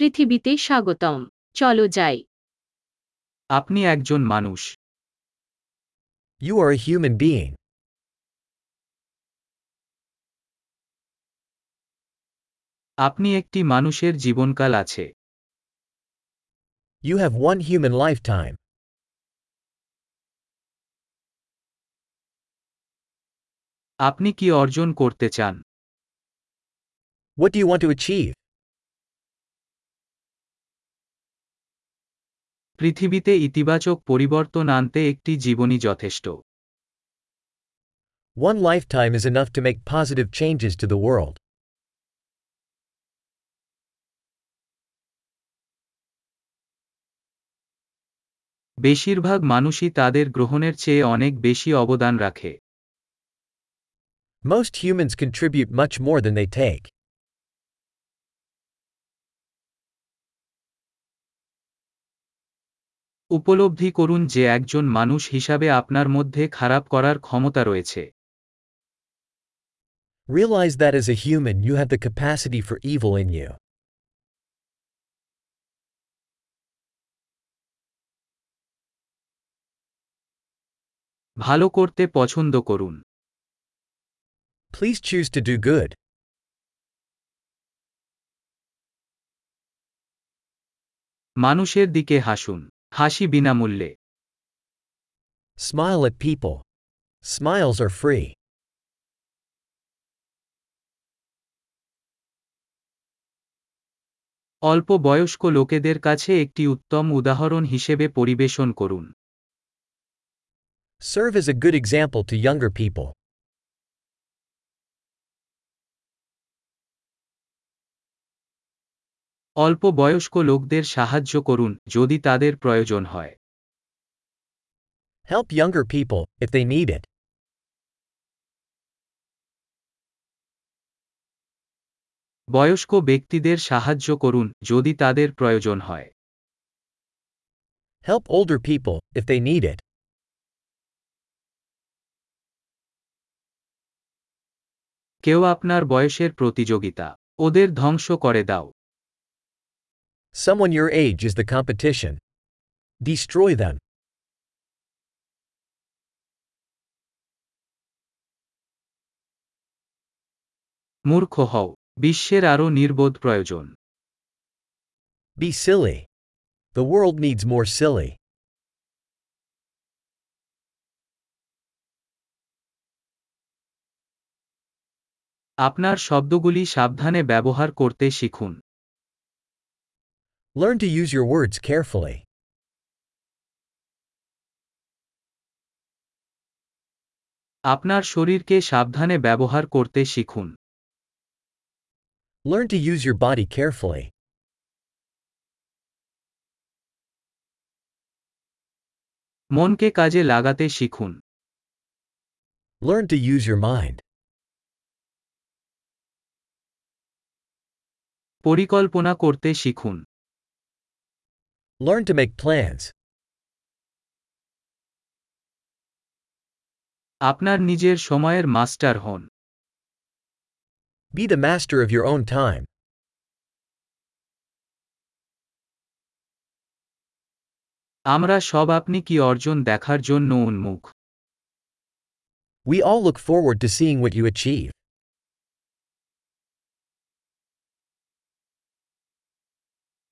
পৃথিবীতে স্বাগতম। চলো যাই। আপনি একজন মানুষ। ইউ আর হিউম্যান বিং আপনি একটি মানুষের জীবনকাল আছে। You have one human lifetime আপনি কি অর্জন করতে চান? What do you want to? পৃথিবীতে ইতিবাচক পরিবর্তন আনতে একটি জীবনী যথেষ্ট One lifetime is enough to make positive changes to the world. বেশিরভাগ মানুষই তাদের গ্রহণের চেয়ে অনেক বেশি অবদান রাখে Most humans contribute much more than they take. উপলব্ধি করুন যে একজন মানুষ হিসাবে আপনার মধ্যে খারাপ করার ক্ষমতা রয়েছে। Realize that as a human you have the capacity for evil in you. ভালো করতে পছন্দ করুন। Please choose to do good মানুষের দিকে হাসুন। হাসি বিনামূল্যে Smile at people. Smiles are free. অল্প বয়স্ক লোকেদের কাছে একটি উত্তম উদাহরণ হিসেবে পরিবেশন করুন Serve as a good example to younger people. অল্প বয়স্ক লোকদের সাহায্য করুন যদি তাদের প্রয়োজন হয় Help younger people, if they need it. বয়স্ক ব্যক্তিদের সাহায্য করুন যদি তাদের প্রয়োজন হয় Help older people, if they need it. কেউ আপনার বয়সের প্রতিযোগিতা ওদের ধ্বংস করে দাও Someone your age is the competition. Destroy them. মূর্খ হও বিশ্বের আরও নির্বোধ প্রয়োজন Be silly. The world needs more silly. আপনার শব্দগুলি সাবধানে ব্যবহার করতে শিখুন Learn to use your words carefully. আপনার শরীরকে সাবধানে ব্যবহার করতে শিখুন Learn to use your body carefully. মনকে কাজে লাগাতে শিখুন Learn to use your mind. পরিকল্পনা করতে শিখুন Learn to make plans. আপনার নিজের সময়ের মাস্টার হন Be the master of your own time. আমরা সব আপনি কি অর্জন দেখার জন্য উন্মুখ We all look forward to seeing what you achieve.